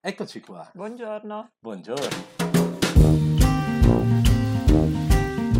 Eccoci qua. Buongiorno. Buongiorno.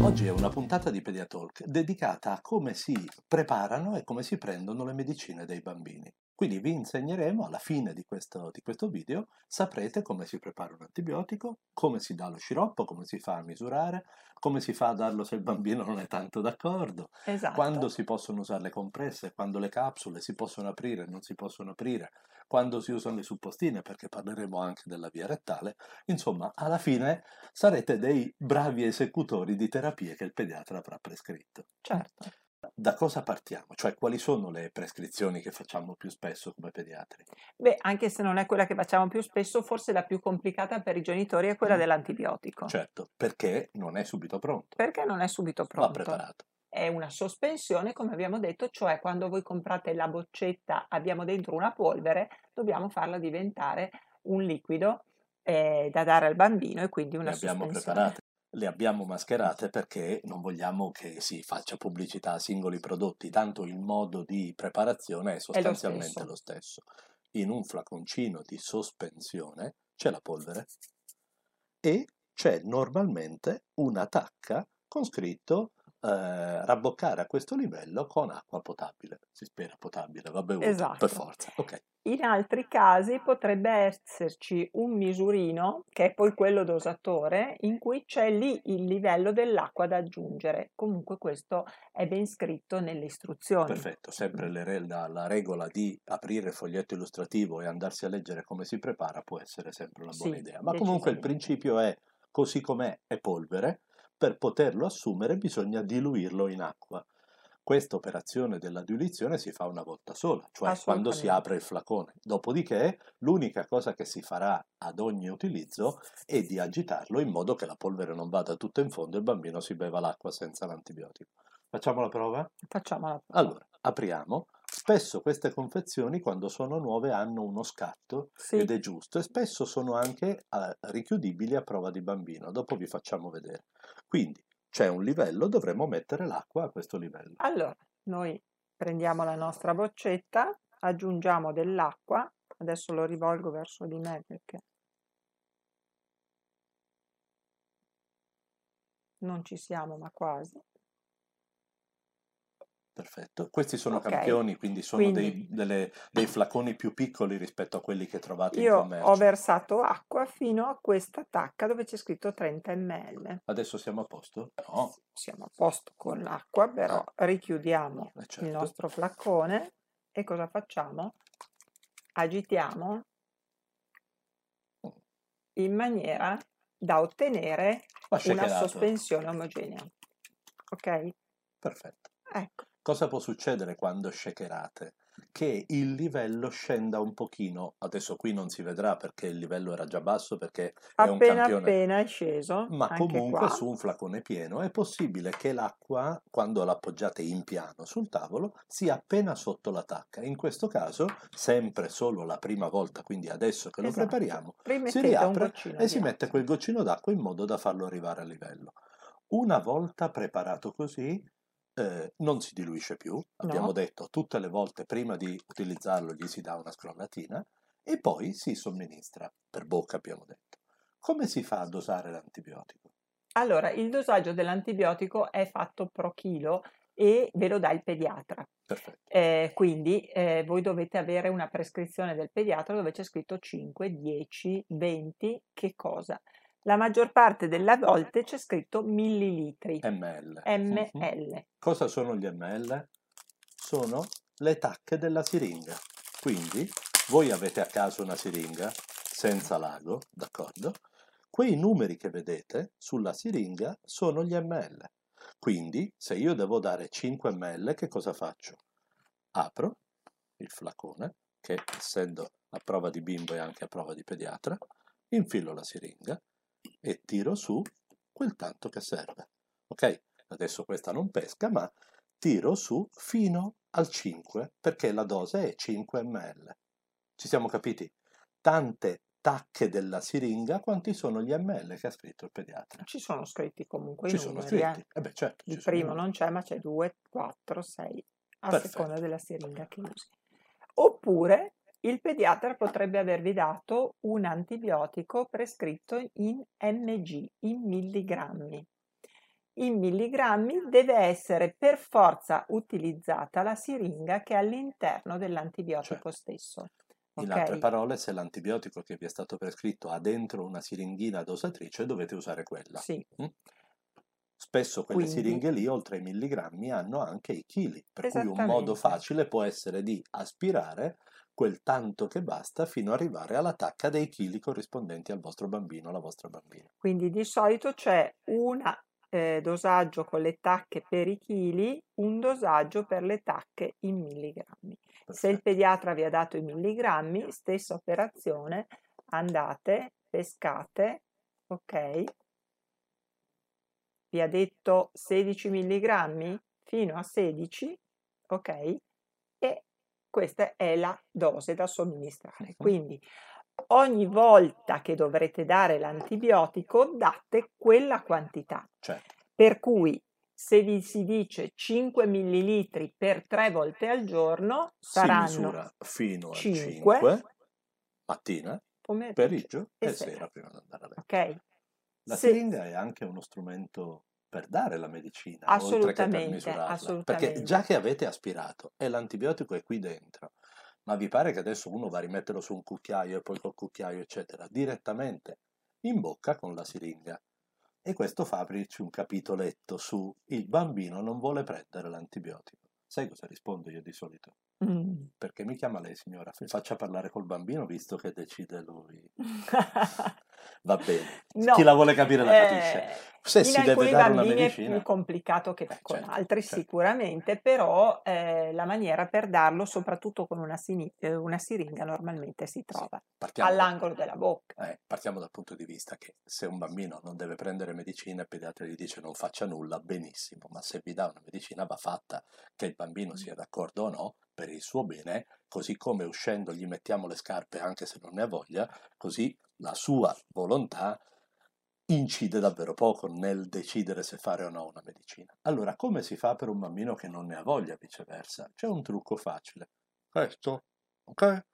Oggi è una puntata di Pediatalk dedicata a come si preparano e come si prendono le medicine dei bambini. Quindi vi insegneremo alla fine di questo, di questo video, saprete come si prepara un antibiotico, come si dà lo sciroppo, come si fa a misurare, come si fa a darlo se il bambino non è tanto d'accordo, Esatto. quando si possono usare le compresse, quando le capsule si possono aprire, non si possono aprire, quando si usano le suppostine, perché parleremo anche della via rettale. Insomma, alla fine sarete dei bravi esecutori di terapie che il pediatra avrà prescritto. Certo. Da cosa partiamo? Cioè, quali sono le prescrizioni che facciamo più spesso come pediatri? Beh, anche se non è quella che facciamo più spesso, forse la più complicata per i genitori è quella Mm. dell'antibiotico. Certo, perché non è subito pronto, Perché non è subito va pronto. preparato. È una sospensione, come abbiamo detto, cioè quando voi comprate la boccetta, abbiamo dentro una polvere, dobbiamo farla diventare un liquido eh, da dare al bambino e quindi Le una abbiamo sospensione. preparate, le abbiamo mascherate perché non vogliamo che si faccia pubblicità a singoli prodotti, tanto il modo di preparazione è È lo sostanzialmente stesso. lo stesso. In un flaconcino di sospensione c'è la polvere e c'è normalmente una tacca con scritto eh, rabboccare a questo livello con acqua potabile. Si spera potabile, va bevuto per Esatto. forza. Ok, In altri casi potrebbe esserci un misurino, che è poi quello dosatore, in cui c'è lì il livello dell'acqua da aggiungere. Comunque questo è ben scritto nelle istruzioni. perfetto. Sempre re- la, la regola di aprire il foglietto illustrativo e andarsi a leggere come si prepara può essere sempre una buona Sì, idea. Ma comunque il principio è così com'è, è polvere. Per poterlo assumere bisogna diluirlo in acqua. Questa operazione della diluizione si fa una volta sola, cioè quando si apre il flacone. Dopodiché l'unica cosa che si farà ad ogni utilizzo è di agitarlo in modo che la polvere non vada tutta in fondo e il bambino si beva l'acqua senza l'antibiotico. Facciamo la prova? Facciamo la prova. Allora, apriamo. Spesso queste confezioni, quando sono nuove, hanno uno scatto Sì, ed è giusto, e spesso sono anche eh, richiudibili a prova di bambino. Dopo vi facciamo vedere. Quindi c'è un livello, dovremo mettere l'acqua a questo livello. allora noi prendiamo la nostra boccetta, aggiungiamo dell'acqua, adesso lo rivolgo verso di me perché non ci siamo, ma quasi. Perfetto. Questi sono Ok, campioni, quindi sono dei, quindi delle- dei flaconi più piccoli rispetto a quelli che trovate in io ho commercio. versato acqua fino a questa tacca dove c'è scritto 30 ml. Adesso siamo a posto? No. Siamo a posto con l'acqua, però Ah, richiudiamo eh il certo. nostro flacone e cosa facciamo? Agitiamo in maniera da ottenere una sospensione omogenea. Ok? Perfetto. Ecco, Cosa può succedere quando shakerate? Che il livello scenda un pochino, adesso qui non si vedrà perché il livello era già basso perché è un appena campione, appena è sceso, ma comunque qua, su un flacone pieno è possibile che l'acqua, quando l'appoggiate in piano sul tavolo, sia appena sotto la tacca. In questo caso, sempre solo la prima volta, quindi adesso che lo esatto, prepariamo, si rimettete riapre e si mette quel goccino d'acqua in modo da farlo arrivare a livello. Una volta preparato così, eh, non si diluisce più, abbiamo No, detto tutte le volte prima di utilizzarlo gli si dà una scrollatina e poi si somministra per bocca, abbiamo detto. Come si fa a dosare l'antibiotico? allora il dosaggio dell'antibiotico è fatto pro chilo e ve lo dà il pediatra. Perfetto, Eh, quindi eh, voi dovete avere una prescrizione del pediatra dove c'è scritto 5, 10, 20, che cosa? La maggior parte delle volte c'è scritto millilitri, ml. Ml. Cosa sono gli ml? Sono le tacche della siringa. Quindi voi avete a casa una siringa senza lago, d'accordo? Quei numeri che vedete sulla siringa sono gli ml. Quindi, se io devo dare 5 ml, che cosa faccio? Apro il flacone, che essendo a prova di bimbo e anche a prova di pediatra, infilo la siringa e tiro su quel tanto che serve. Ok? Adesso questa non pesca, ma tiro su fino al 5 perché la dose è 5 ml. Ci siamo capiti? Tante tacche della siringa quanti sono gli ml che ha scritto il pediatra. Ci sono scritti comunque Ci i sono numeri, eh. scritti. Eh beh, certo, Il primo numeri. non c'è, ma c'è 2, 4, 6, a Perfetto. seconda della siringa che usi. Oppure il pediatra potrebbe avervi dato un antibiotico prescritto in mg, in milligrammi. In milligrammi deve essere per forza utilizzata la siringa che è all'interno dell'antibiotico Certo. stesso. In altre parole, se l'antibiotico che vi è stato prescritto ha dentro una siringhina dosatrice, dovete usare quella. Sì. Mm? Spesso quelle Quindi, siringhe lì, oltre ai milligrammi, hanno anche i chili, per cui un modo facile può essere di aspirare quel tanto che basta fino ad arrivare alla tacca dei chili corrispondenti al vostro bambino, alla vostra bambina. Quindi di solito c'è un dosaggio con le tacche per i chili, un dosaggio per le tacche in milligrammi. Se il Perfetto. pediatra vi ha dato i milligrammi, stessa operazione, andate, pescate, ok? Vi ha detto 16 milligrammi fino a 16, ok? E questa è la dose da somministrare. Quindi ogni volta che dovrete dare l'antibiotico, date quella quantità. Certo. Per cui se vi si dice 5 millilitri per tre volte al giorno, saranno fino al 5 5, mattina, pomeriggio pomeriggio e sera. sera prima di andare a letto. Ok? La Se, siringa è anche uno strumento per dare la medicina, oltre che per assolutamente, misurarla, perché assolutamente. già che avete aspirato e l'antibiotico è qui dentro, ma vi pare che adesso uno va a rimetterlo su un cucchiaio e poi col cucchiaio, eccetera, direttamente in bocca con la siringa. E questo fa aprirci un capitoletto su il bambino non vuole prendere l'antibiotico. Sai cosa rispondo io di solito? Mm. Perché mi chiama lei, signora? Faccia parlare col bambino visto che decide lui. Va bene, chi No, la vuole capire la capisce. eh, Se in si deve dare una bambini è medicina, più complicato che eh, con certo, altri certo. sicuramente, però eh, la maniera per darlo, soprattutto con una, sini- eh, una siringa, normalmente si Sì, trova da- all'angolo della bocca. eh, partiamo dal punto di vista che se un bambino non deve prendere medicina, il pediatra gli dice non faccia nulla, benissimo, ma se vi dà una medicina va fatta, che il bambino sia d'accordo o no, per il suo bene, così come uscendo gli mettiamo le scarpe anche se non ne ha voglia, così la sua volontà incide davvero poco nel decidere se fare o no una medicina. Allora, come si fa per un bambino che non ne ha voglia, viceversa? C'è un trucco facile. Questo, ok?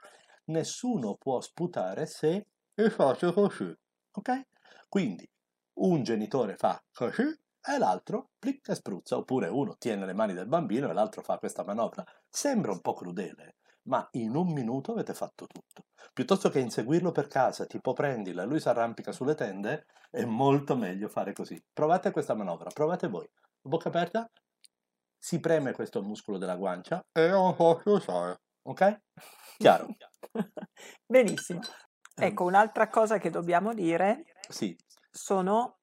Nessuno può sputare se e fate così, ok? Quindi un genitore fa così e l'altro plic e spruzza, oppure uno tiene le mani del bambino e l'altro fa questa manovra. Sembra un po' crudele, ma in un minuto avete fatto tutto. Piuttosto che inseguirlo per casa, tipo prendila e lui si arrampica sulle tende, è molto meglio fare così. Provate questa manovra, provate voi. Bocca aperta, si preme questo muscolo della guancia e non posso usare, ok? Chiaro? Benissimo. Ehm, Ecco, un'altra cosa che dobbiamo dire sì, sono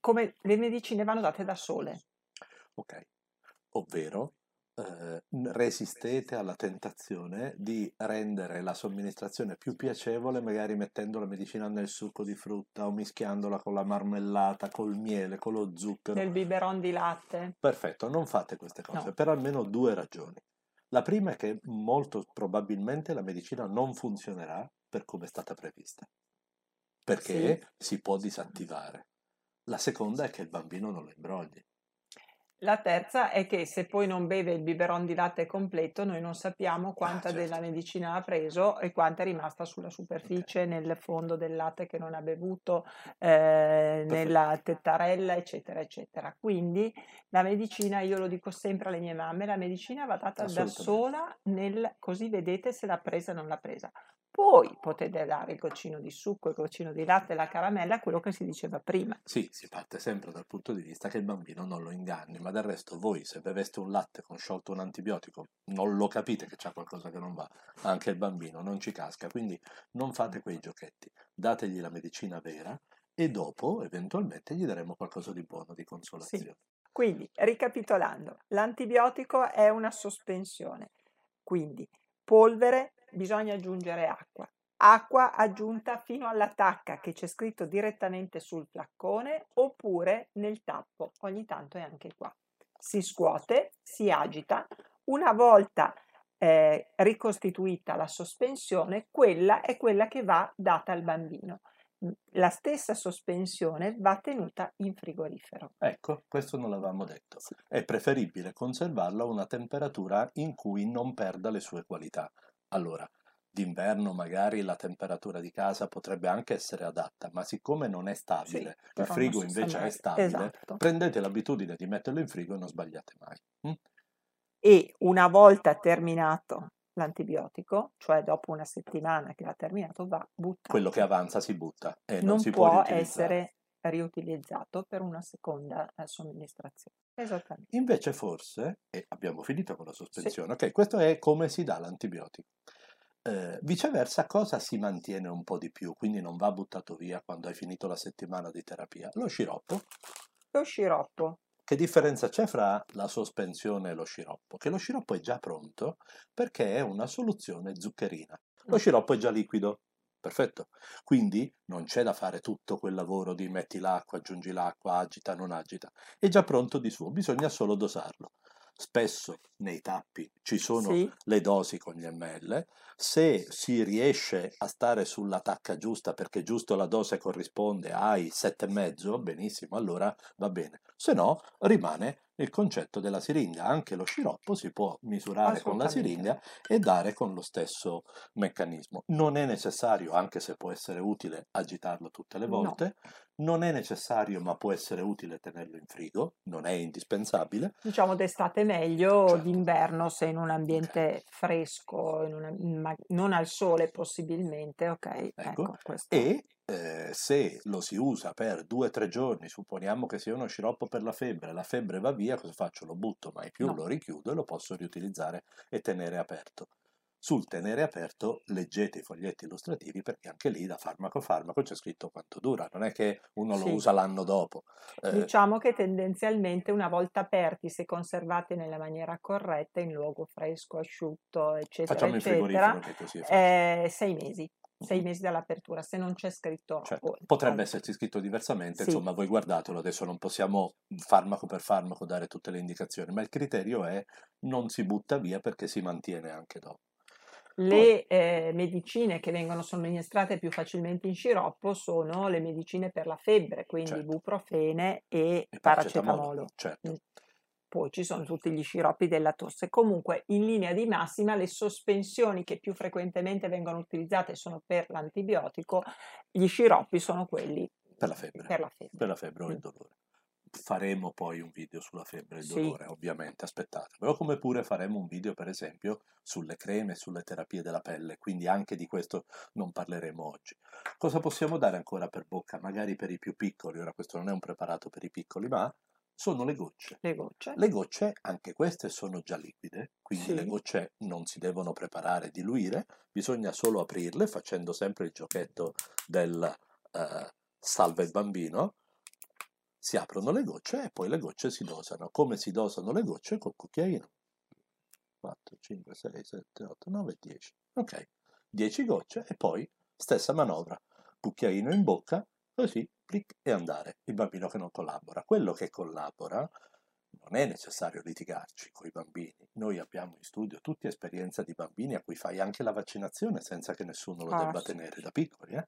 come le medicine vanno date da sole. ok. Ovvero, eh, resistete alla tentazione di rendere la somministrazione più piacevole, magari mettendo la medicina nel succo di frutta o mischiandola con la marmellata, col miele, con lo zucchero. Nel biberon di latte. Perfetto, non fate queste cose No. per almeno due ragioni. La prima è che molto probabilmente la medicina non funzionerà per come è stata prevista, Sì, perché si può disattivare. La seconda è che il bambino non lo imbrogli. La terza è che se poi non beve il biberon di latte completo, noi non sappiamo Ah, quanta della certo. medicina ha preso e quanta è rimasta sulla superficie, nel fondo del latte che non ha bevuto, eh, nella tettarella, eccetera, eccetera. Quindi la medicina, io lo dico sempre alle mie mamme, la medicina va data da sola, nel, così vedete se l'ha presa o non l'ha presa. Poi potete dare il goccino di succo, il goccino di latte, la caramella, quello che si diceva prima. Sì, si parte sempre dal punto di vista che il bambino non lo inganni, ma del resto voi se beveste un latte con sciolto un antibiotico non lo capite che c'è qualcosa che non va, anche il bambino non ci casca, quindi non fate quei giochetti, dategli la medicina vera e dopo eventualmente gli daremo qualcosa di buono, di Sì. consolazione. Quindi, ricapitolando, l'antibiotico è una sospensione, quindi polvere, bisogna aggiungere acqua. Acqua aggiunta fino alla tacca che c'è scritto direttamente sul flaccone oppure nel tappo, ogni tanto è anche qua. Si scuote, si agita. Una volta eh, ricostituita la sospensione, quella è quella che va data al bambino. La stessa sospensione va tenuta in frigorifero. Ecco, questo non l'avevamo detto. Sì. È preferibile conservarlo a una temperatura in cui non perda le sue qualità. Allora, d'inverno magari la temperatura di casa potrebbe anche essere adatta, ma siccome non è Sì, stabile, il però non frigo invece è stabile, Esatto. prendete l'abitudine di metterlo in frigo e non sbagliate mai. mm? E una volta terminato l'antibiotico, cioè dopo una settimana che l'ha terminato, va Quello che buttato. avanza si butta e non Non si può può essere riutilizzato per una seconda eh, somministrazione. Esattamente. Invece forse, e abbiamo finito con la Sì. sospensione, ok, questo è come si dà l'antibiotico. Eh, viceversa, cosa si mantiene un po' di più, quindi non va buttato via quando hai finito la settimana di terapia? Lo sciroppo. Lo sciroppo. Che differenza c'è fra la sospensione e lo sciroppo? Che lo sciroppo è già pronto perché è una soluzione zuccherina. Lo Mm. sciroppo è già liquido. Perfetto. Quindi non c'è da fare tutto quel lavoro di metti l'acqua, aggiungi l'acqua, agita, non agita. È già pronto di suo, bisogna solo dosarlo. Spesso nei tappi ci sono Sì, le dosi con gli ml, se si riesce a stare sulla tacca giusta perché giusto la dose corrisponde ai 7,5, benissimo, allora va bene. Se no rimane il concetto della siringa, anche lo sciroppo si può misurare con la siringa e dare con lo stesso meccanismo. Non è necessario, anche se può essere utile, agitarlo tutte le No. volte, non è necessario, ma può essere utile tenerlo in frigo, non è indispensabile. Diciamo d'estate meglio, Certo. d'inverno se in un ambiente fresco, in una- ma- non al sole possibilmente, ok, Ecco, ecco, e eh, se lo si usa per due o tre giorni, supponiamo che sia uno sciroppo per la febbre, la febbre va via, cosa faccio? Lo butto mai più, No. lo richiudo e lo posso riutilizzare e tenere aperto. Sul tenere aperto leggete i foglietti illustrativi perché anche lì da farmaco a farmaco c'è scritto quanto dura, non è che uno lo Sì. usa l'anno dopo. Eh, Diciamo che tendenzialmente una volta aperti, se conservati nella maniera corretta, in luogo fresco, asciutto, eccetera, facciamo in eccetera, frigorifero che così è eh, sei mesi, sei mesi dall'apertura, se non c'è scritto Certo, oh, potrebbe altro. esserci scritto diversamente, Sì, insomma voi guardatelo, adesso non possiamo farmaco per farmaco dare tutte le indicazioni, ma il criterio è non si butta via perché si mantiene anche dopo. Le eh, medicine che vengono somministrate più facilmente in sciroppo sono le medicine per la febbre, quindi certo, ibuprofene e e paracetamolo, paracetamolo. certo. Poi ci sono tutti gli sciroppi della tosse. Comunque, in linea di massima, le sospensioni che più frequentemente vengono utilizzate sono per l'antibiotico, gli sciroppi sono quelli Per la febbre, per la febbre. per la febbre o il dolore. Faremo poi un video sulla febbre e il Sì, dolore, ovviamente, aspettate. Però come pure faremo un video, per esempio, sulle creme, sulle terapie della pelle, quindi anche di questo non parleremo oggi. Cosa possiamo dare ancora per bocca? Magari per i più piccoli, ora questo non è un preparato per i piccoli, ma sono le gocce. le gocce. Le gocce, anche queste sono già liquide, quindi le Sì, gocce non si devono preparare diluire, bisogna solo aprirle facendo sempre il giochetto del eh, salva il bambino. Si aprono le gocce e poi le gocce si dosano. Come si dosano le gocce? Col cucchiaino. 4, 5, 6, 7, 8, 9, 10. Ok, 10 gocce e poi stessa manovra. Cucchiaino in bocca, così, clic e andare. Il bambino che non collabora. Quello che collabora non è necessario litigarci con i bambini. Noi abbiamo in studio tutti esperienza di bambini a cui fai anche la vaccinazione senza che nessuno lo ah, debba sì. tenere da piccoli, eh?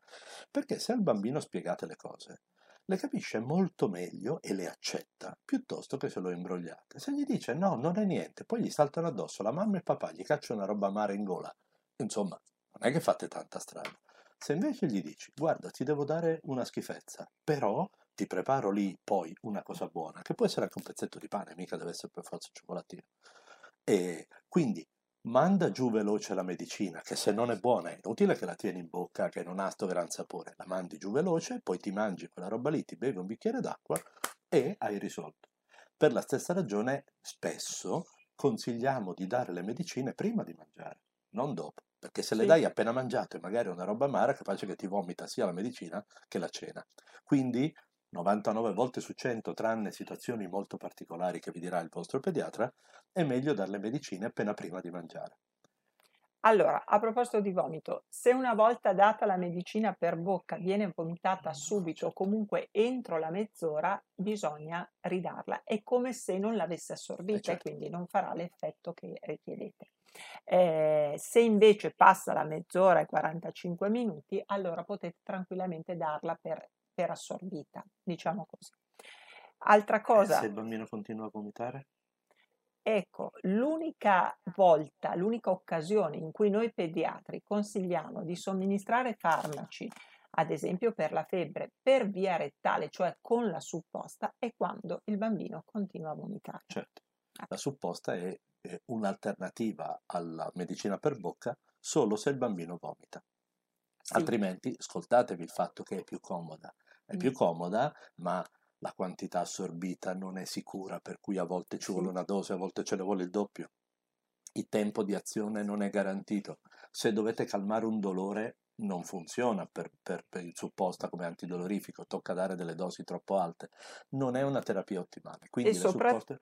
Perché se al bambino spiegate le cose, le capisce molto meglio e le accetta piuttosto che se lo imbrogliate. Se gli dice no, non è niente, poi gli saltano addosso la mamma e il papà, gli cacciano una roba amara in gola. Insomma, non è che fate tanta strada. Se invece gli dici, guarda, ti devo dare una schifezza, però ti preparo lì poi una cosa buona, che può essere anche un pezzetto di pane, mica deve essere per forza cioccolatino. E quindi manda giù veloce la medicina, che se non è buona è inutile che la tieni in bocca, che non ha sto gran sapore, la mandi giù veloce, poi ti mangi quella roba lì, ti bevi un bicchiere d'acqua e hai risolto. Per la stessa ragione, spesso consigliamo di dare le medicine prima di mangiare, non dopo, perché se le Sì, dai appena mangiato e magari è una roba amara, è capace che ti vomita sia la medicina che la cena. Quindi 99 volte su 100, tranne situazioni molto particolari che vi dirà il vostro pediatra, è meglio dare le medicine appena prima di mangiare. Allora, a proposito di vomito, se una volta data la medicina per bocca viene vomitata subito o comunque entro la mezz'ora, bisogna ridarla. È come se non l'avesse Eh assorbita e certo, quindi non farà l'effetto che richiedete. Eh, se invece passa la mezz'ora e 45 minuti, allora potete tranquillamente darla per, per assorbita, diciamo così. Altra e se cosa, il bambino continua a vomitare? Ecco, l'unica volta, l'unica occasione in cui noi pediatri consigliamo di somministrare farmaci, ad esempio per la febbre, per via rettale, cioè con la supposta, è quando il bambino continua a vomitare. Certo, la supposta è un'alternativa alla medicina per bocca solo se il bambino vomita. Sì. Altrimenti, ascoltatevi il fatto che è più comoda. È mm. più comoda, ma la quantità assorbita non è sicura, per cui a volte ci vuole una dose, a volte ce ne vuole il doppio. Il tempo di azione non è garantito. Se dovete calmare un dolore, non funziona per, per, per, il supposta come antidolorifico, tocca dare delle dosi troppo alte. Non è una terapia ottimale. Quindi e le sopra... supposte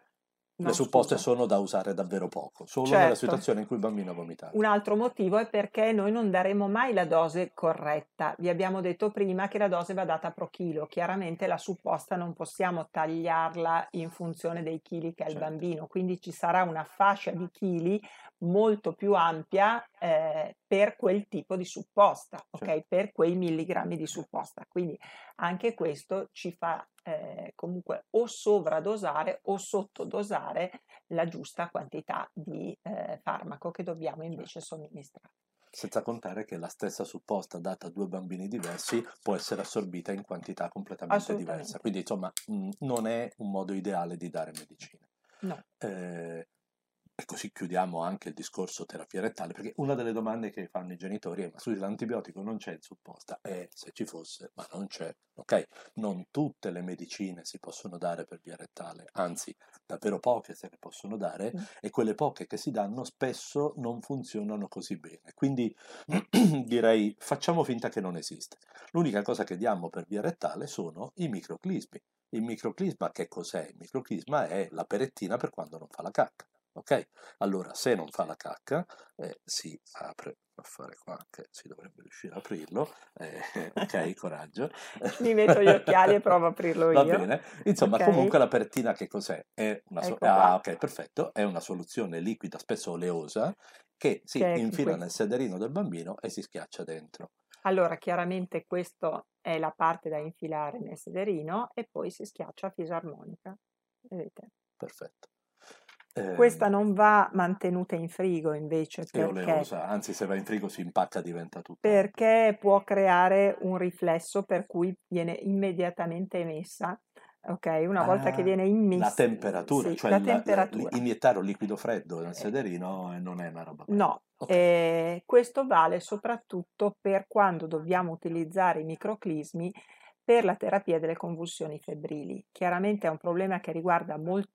No, le supposte scusa. sono da usare davvero poco, solo certo. nella situazione in cui il bambino ha vomitato. Un altro motivo è perché noi non daremo mai la dose corretta. Vi abbiamo detto prima che la dose va data pro chilo. Chiaramente la supposta non possiamo tagliarla in funzione dei chili che ha il certo. bambino, quindi ci sarà una fascia di chili molto più ampia eh, per quel tipo di supposta, ok? Certo. Per quei milligrammi di supposta. Quindi anche questo ci fa eh, comunque o sovradosare o sottodosare la giusta quantità di eh, farmaco che dobbiamo invece somministrare. Senza contare che la stessa supposta data a due bambini diversi può essere assorbita in quantità completamente diversa. Quindi insomma mh, non è un modo ideale di dare medicina. No. Eh, e così chiudiamo anche il discorso terapia rettale, perché una delle domande che fanno i genitori è: ma scusi, l'antibiotico non c'è in supposta? Eh, se ci fosse, ma non c'è. Ok? Non tutte le medicine si possono dare per via rettale, anzi, davvero poche se ne possono dare, mm. e quelle poche che si danno spesso non funzionano così bene. Quindi direi facciamo finta che non esiste. L'unica cosa che diamo per via rettale sono i microclismi. Il microclisma che cos'è? Il microclisma è la perettina per quando non fa la cacca. Ok? Allora, se non fa la cacca, eh, si apre, a fare qua che si dovrebbe riuscire a aprirlo, eh, ok, coraggio. Mi metto gli occhiali e provo a aprirlo io. Va bene. Insomma, okay. comunque la perettina che cos'è? È una so- ecco ah, ok, perfetto. È una soluzione liquida, spesso oleosa, che si che infila nel sederino del bambino e si schiaccia dentro. Allora, chiaramente questa è la parte da infilare nel sederino e poi si schiaccia a fisarmonica. Vedete? Perfetto. Questa ehm non va mantenuta in frigo invece oleosa, anzi se va in frigo si impacca diventa tutta perché può creare un riflesso per cui viene immediatamente emessa. Ok, una volta che Ah, viene la immessa, temperatura, sì, cioè la la- la- temperatura. iniettare un liquido freddo nel Eh, sederino eh, non è una roba bella. No, Ok, eh, questo vale soprattutto per quando dobbiamo utilizzare i microclismi per la terapia delle convulsioni febbrili. Chiaramente è un problema che riguarda molti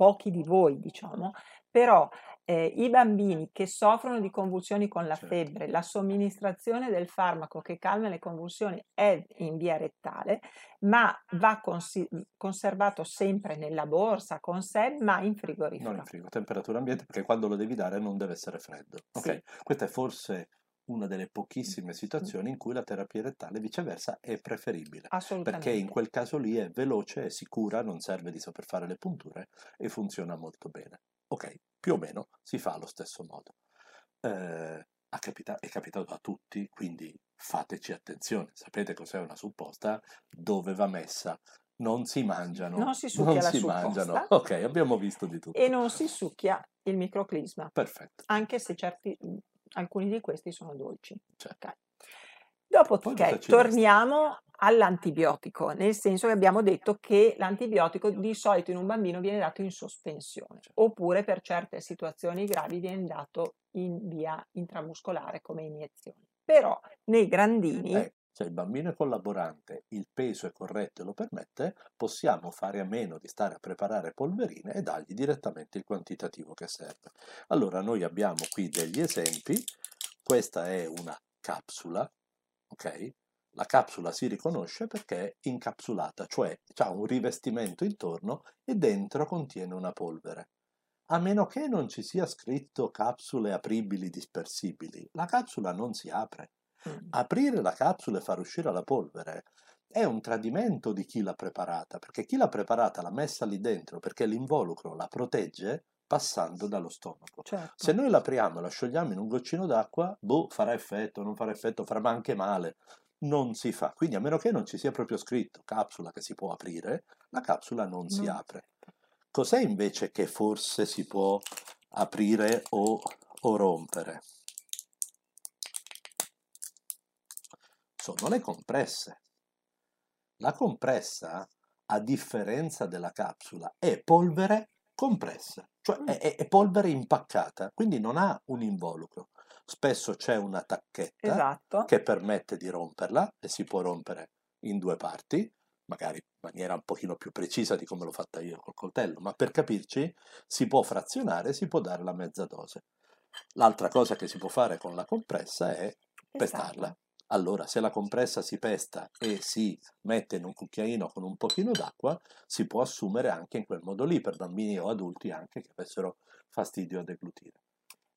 pochi di voi, diciamo, però eh, i bambini che soffrono di convulsioni con la certo. febbre, la somministrazione del farmaco che calma le convulsioni è in via rettale, ma va consi- conservato sempre nella borsa con sé, ma in frigorifero. Non in frigo, temperatura ambiente, perché quando lo devi dare non deve essere freddo. Ok, Sì. questa è forse una delle pochissime situazioni in cui la terapia rettale viceversa è preferibile, perché in Assolutamente. quel caso lì è veloce, è sicura, non serve di saper fare le punture e funziona molto bene. Ok, più o meno si fa allo stesso modo. Eh, è capitato a tutti, quindi fateci attenzione. Sapete cos'è una supposta? Dove va messa? Non si mangiano, Non si non succhia la si mangiano. Ok, abbiamo visto di e tutto. non si succhia il microclisma, Perfetto, anche se certi, alcuni di questi sono dolci. certo. Ok. Poi Dopodiché torniamo all'antibiotico, nel senso che abbiamo detto che l'antibiotico di solito in un bambino viene dato in sospensione, oppure per certe situazioni gravi viene dato in via intramuscolare come iniezione. Però nei grandini Eh, se il bambino è collaborante, il peso è corretto e lo permette, possiamo fare a meno di stare a preparare polverine e dargli direttamente il quantitativo che serve. Allora, noi abbiamo qui degli esempi. Questa è una capsula, ok? La capsula si riconosce perché è incapsulata, cioè ha un rivestimento intorno e dentro contiene una polvere. A meno che non ci sia scritto capsule apribili dispersibili, la capsula non si apre. Mm, Aprire la capsula e far uscire la polvere è un tradimento di chi l'ha preparata, perché chi l'ha preparata l'ha messa lì dentro perché l'involucro la protegge passando dallo stomaco. Se certo, noi l'apriamo e la sciogliamo in un goccino d'acqua, boh, farà effetto, non farà effetto, farà anche male. Non si fa. Quindi a meno che non ci sia proprio scritto capsula che si può aprire, la capsula non si apre. Cos'è invece che forse si può aprire o, o rompere? Sono le compresse. La compressa, a differenza della capsula, è polvere compressa, cioè Mm. è, è polvere impaccata, quindi non ha un involucro. Spesso c'è una tacchetta Esatto. che permette di romperla e si può rompere in due parti, magari in maniera un pochino più precisa di come l'ho fatta io col coltello, ma per capirci si può frazionare, si può dare la mezza dose. L'altra cosa che si può fare con la compressa è pestarla. Allora, se la compressa si pesta e si mette in un cucchiaino con un pochino d'acqua, si può assumere anche in quel modo lì per bambini o adulti anche che avessero fastidio a deglutire.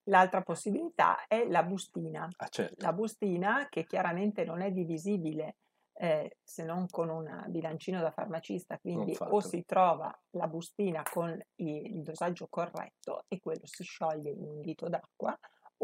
L'altra possibilità è la bustina. Ah, certo. La bustina che chiaramente non è divisibile eh, se non con un bilancino da farmacista, quindi o si trova la bustina con il dosaggio corretto e quello si scioglie in un dito d'acqua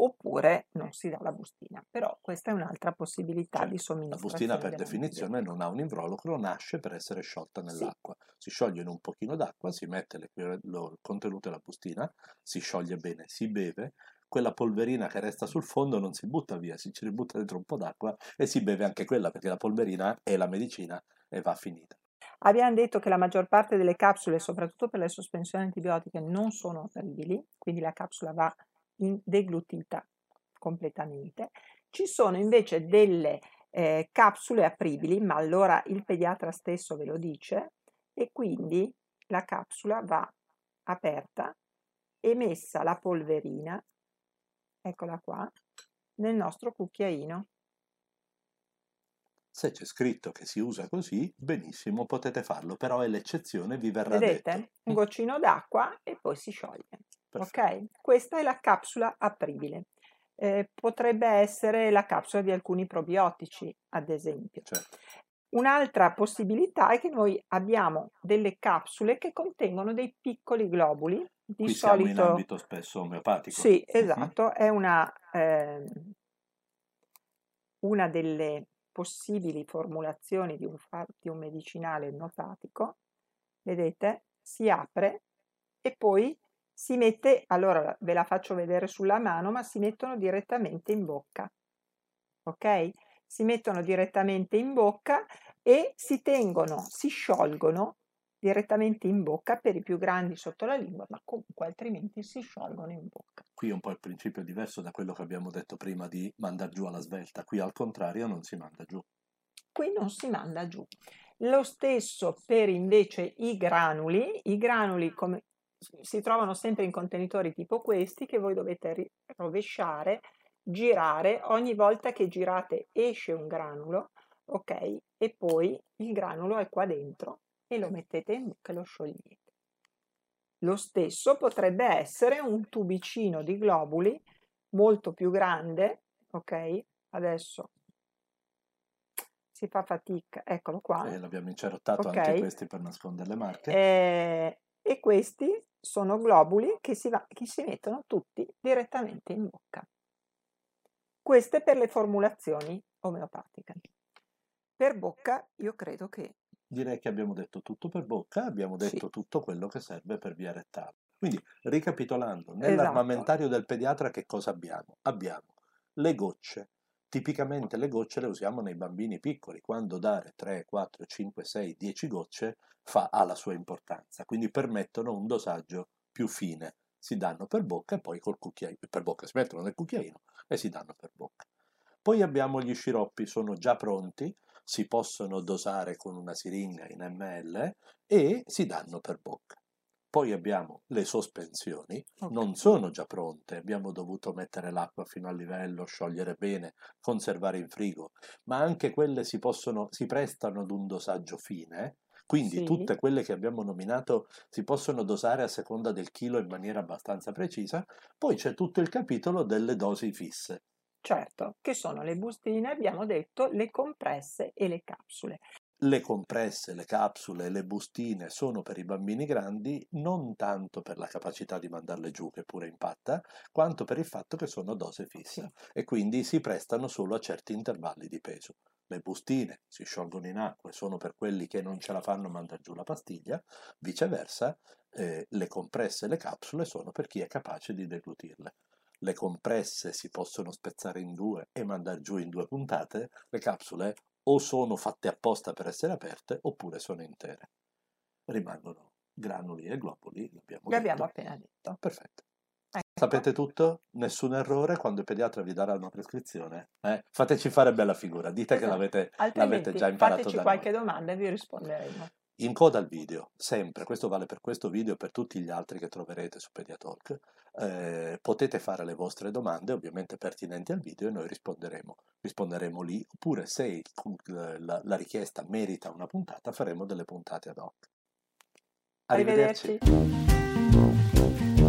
oppure non si dà la bustina. Però questa è un'altra possibilità Certo, di La somministrazione. bustina per definizione non ha un involucro, nasce per essere sciolta Sì. nell'acqua. Si scioglie in un pochino d'acqua, si mette il contenuto della bustina, si scioglie bene, si beve, quella polverina che resta sul fondo non si butta via, si ci ributta dentro un po' d'acqua e si beve anche quella perché la polverina è la medicina e va finita. Abbiamo detto che la maggior parte delle capsule, soprattutto per le sospensioni antibiotiche, non sono apribili, quindi la capsula va deglutita completamente. Ci sono invece delle eh, capsule apribili, ma allora il pediatra stesso ve lo dice, e quindi la capsula va aperta e messa la polverina, eccola qua, nel nostro cucchiaino. Se c'è scritto che si usa così, benissimo, potete farlo, però è l'eccezione, vi verrà Vedete? detto. Un goccino d'acqua e poi si scioglie. Perfetto. Ok? Questa è la capsula apribile. Eh, potrebbe essere la capsula di alcuni probiotici, ad esempio. Certo. Un'altra possibilità è che noi abbiamo delle capsule che contengono dei piccoli globuli, di Qui siamo in solito ambito spesso omeopatico. sì, esatto, è una, ehm, una delle possibili formulazioni di un, di un medicinale omeopatico. Vedete? Si apre e poi si mette, allora ve la faccio vedere sulla mano, ma si mettono direttamente in bocca. Ok? Si mettono direttamente in bocca e si tengono, si sciolgono direttamente in bocca per i più grandi sotto la lingua, ma comunque altrimenti si sciolgono in bocca. Qui è un po' il principio diverso da quello che abbiamo detto prima di mandare giù alla svelta. Qui al contrario non si manda giù. Qui non si manda giù. Lo stesso per invece i granuli. I granuli come, si trovano sempre in contenitori tipo questi che voi dovete rovesciare, girare. Ogni volta che girate esce un granulo, ok? E poi il granulo è qua dentro e lo mettete in bocca e lo sciogliete. Lo stesso potrebbe essere un tubicino di globuli molto più grande, ok? Adesso si fa fatica, eccolo qua. E l'abbiamo incerottato Ok. anche questi per nascondere le marche. Eh, e questi sono globuli che si, va- che si mettono tutti direttamente in bocca. Queste per le formulazioni omeopatiche. Per bocca io credo che Direi che abbiamo detto tutto per bocca, abbiamo detto Sì. tutto quello che serve per via rettale. Quindi, ricapitolando, Esatto. nell'armamentario del pediatra che cosa abbiamo? Abbiamo le gocce. Tipicamente le gocce le usiamo nei bambini piccoli, quando dare 3, 4, 5, 6, 10 gocce fa, ha la sua importanza, quindi permettono un dosaggio più fine. Si danno per bocca e poi col cucchiaino, per bocca si mettono nel cucchiaino e si danno per bocca. Poi abbiamo gli sciroppi, sono già pronti, si possono dosare con una siringa in ml e si danno per bocca. Poi abbiamo le sospensioni, Ok. non sono già pronte, abbiamo dovuto mettere l'acqua fino al livello, sciogliere bene, conservare in frigo, ma anche quelle si, possono, si prestano ad un dosaggio fine, quindi Sì. tutte quelle che abbiamo nominato si possono dosare a seconda del chilo in maniera abbastanza precisa, poi c'è tutto il capitolo delle dosi fisse. Certo, che sono le bustine, abbiamo detto, le compresse e le capsule. Le compresse, le capsule, le bustine sono per i bambini grandi non tanto per la capacità di mandarle giù, che pure impatta, quanto per il fatto che sono dose fissa e quindi si prestano solo a certi intervalli di peso. Le bustine si sciolgono in acqua e sono per quelli che non ce la fanno mandare giù la pastiglia, viceversa eh, le compresse e le capsule sono per chi è capace di deglutirle. Le compresse si possono spezzare in due e mandare giù in due puntate, le capsule o sono fatte apposta per essere aperte oppure sono intere. Rimangono granuli e globuli, l'abbiamo Li abbiamo detto. appena detto. Perfetto. Ecco. Sapete tutto? Nessun errore quando il pediatra vi darà una prescrizione? Eh? Fateci fare bella figura, dite che Esatto. l'avete, l'avete Altrimenti già imparato fateci qualche noi. domanda e vi risponderemo. In coda al video, sempre, questo vale per questo video e per tutti gli altri che troverete su Pediatalk, eh, potete fare le vostre domande, ovviamente pertinenti al video, e noi risponderemo. Risponderemo lì, oppure se il- la, la richiesta merita una puntata, faremo delle puntate ad hoc. Arrivederci. Arrivederci.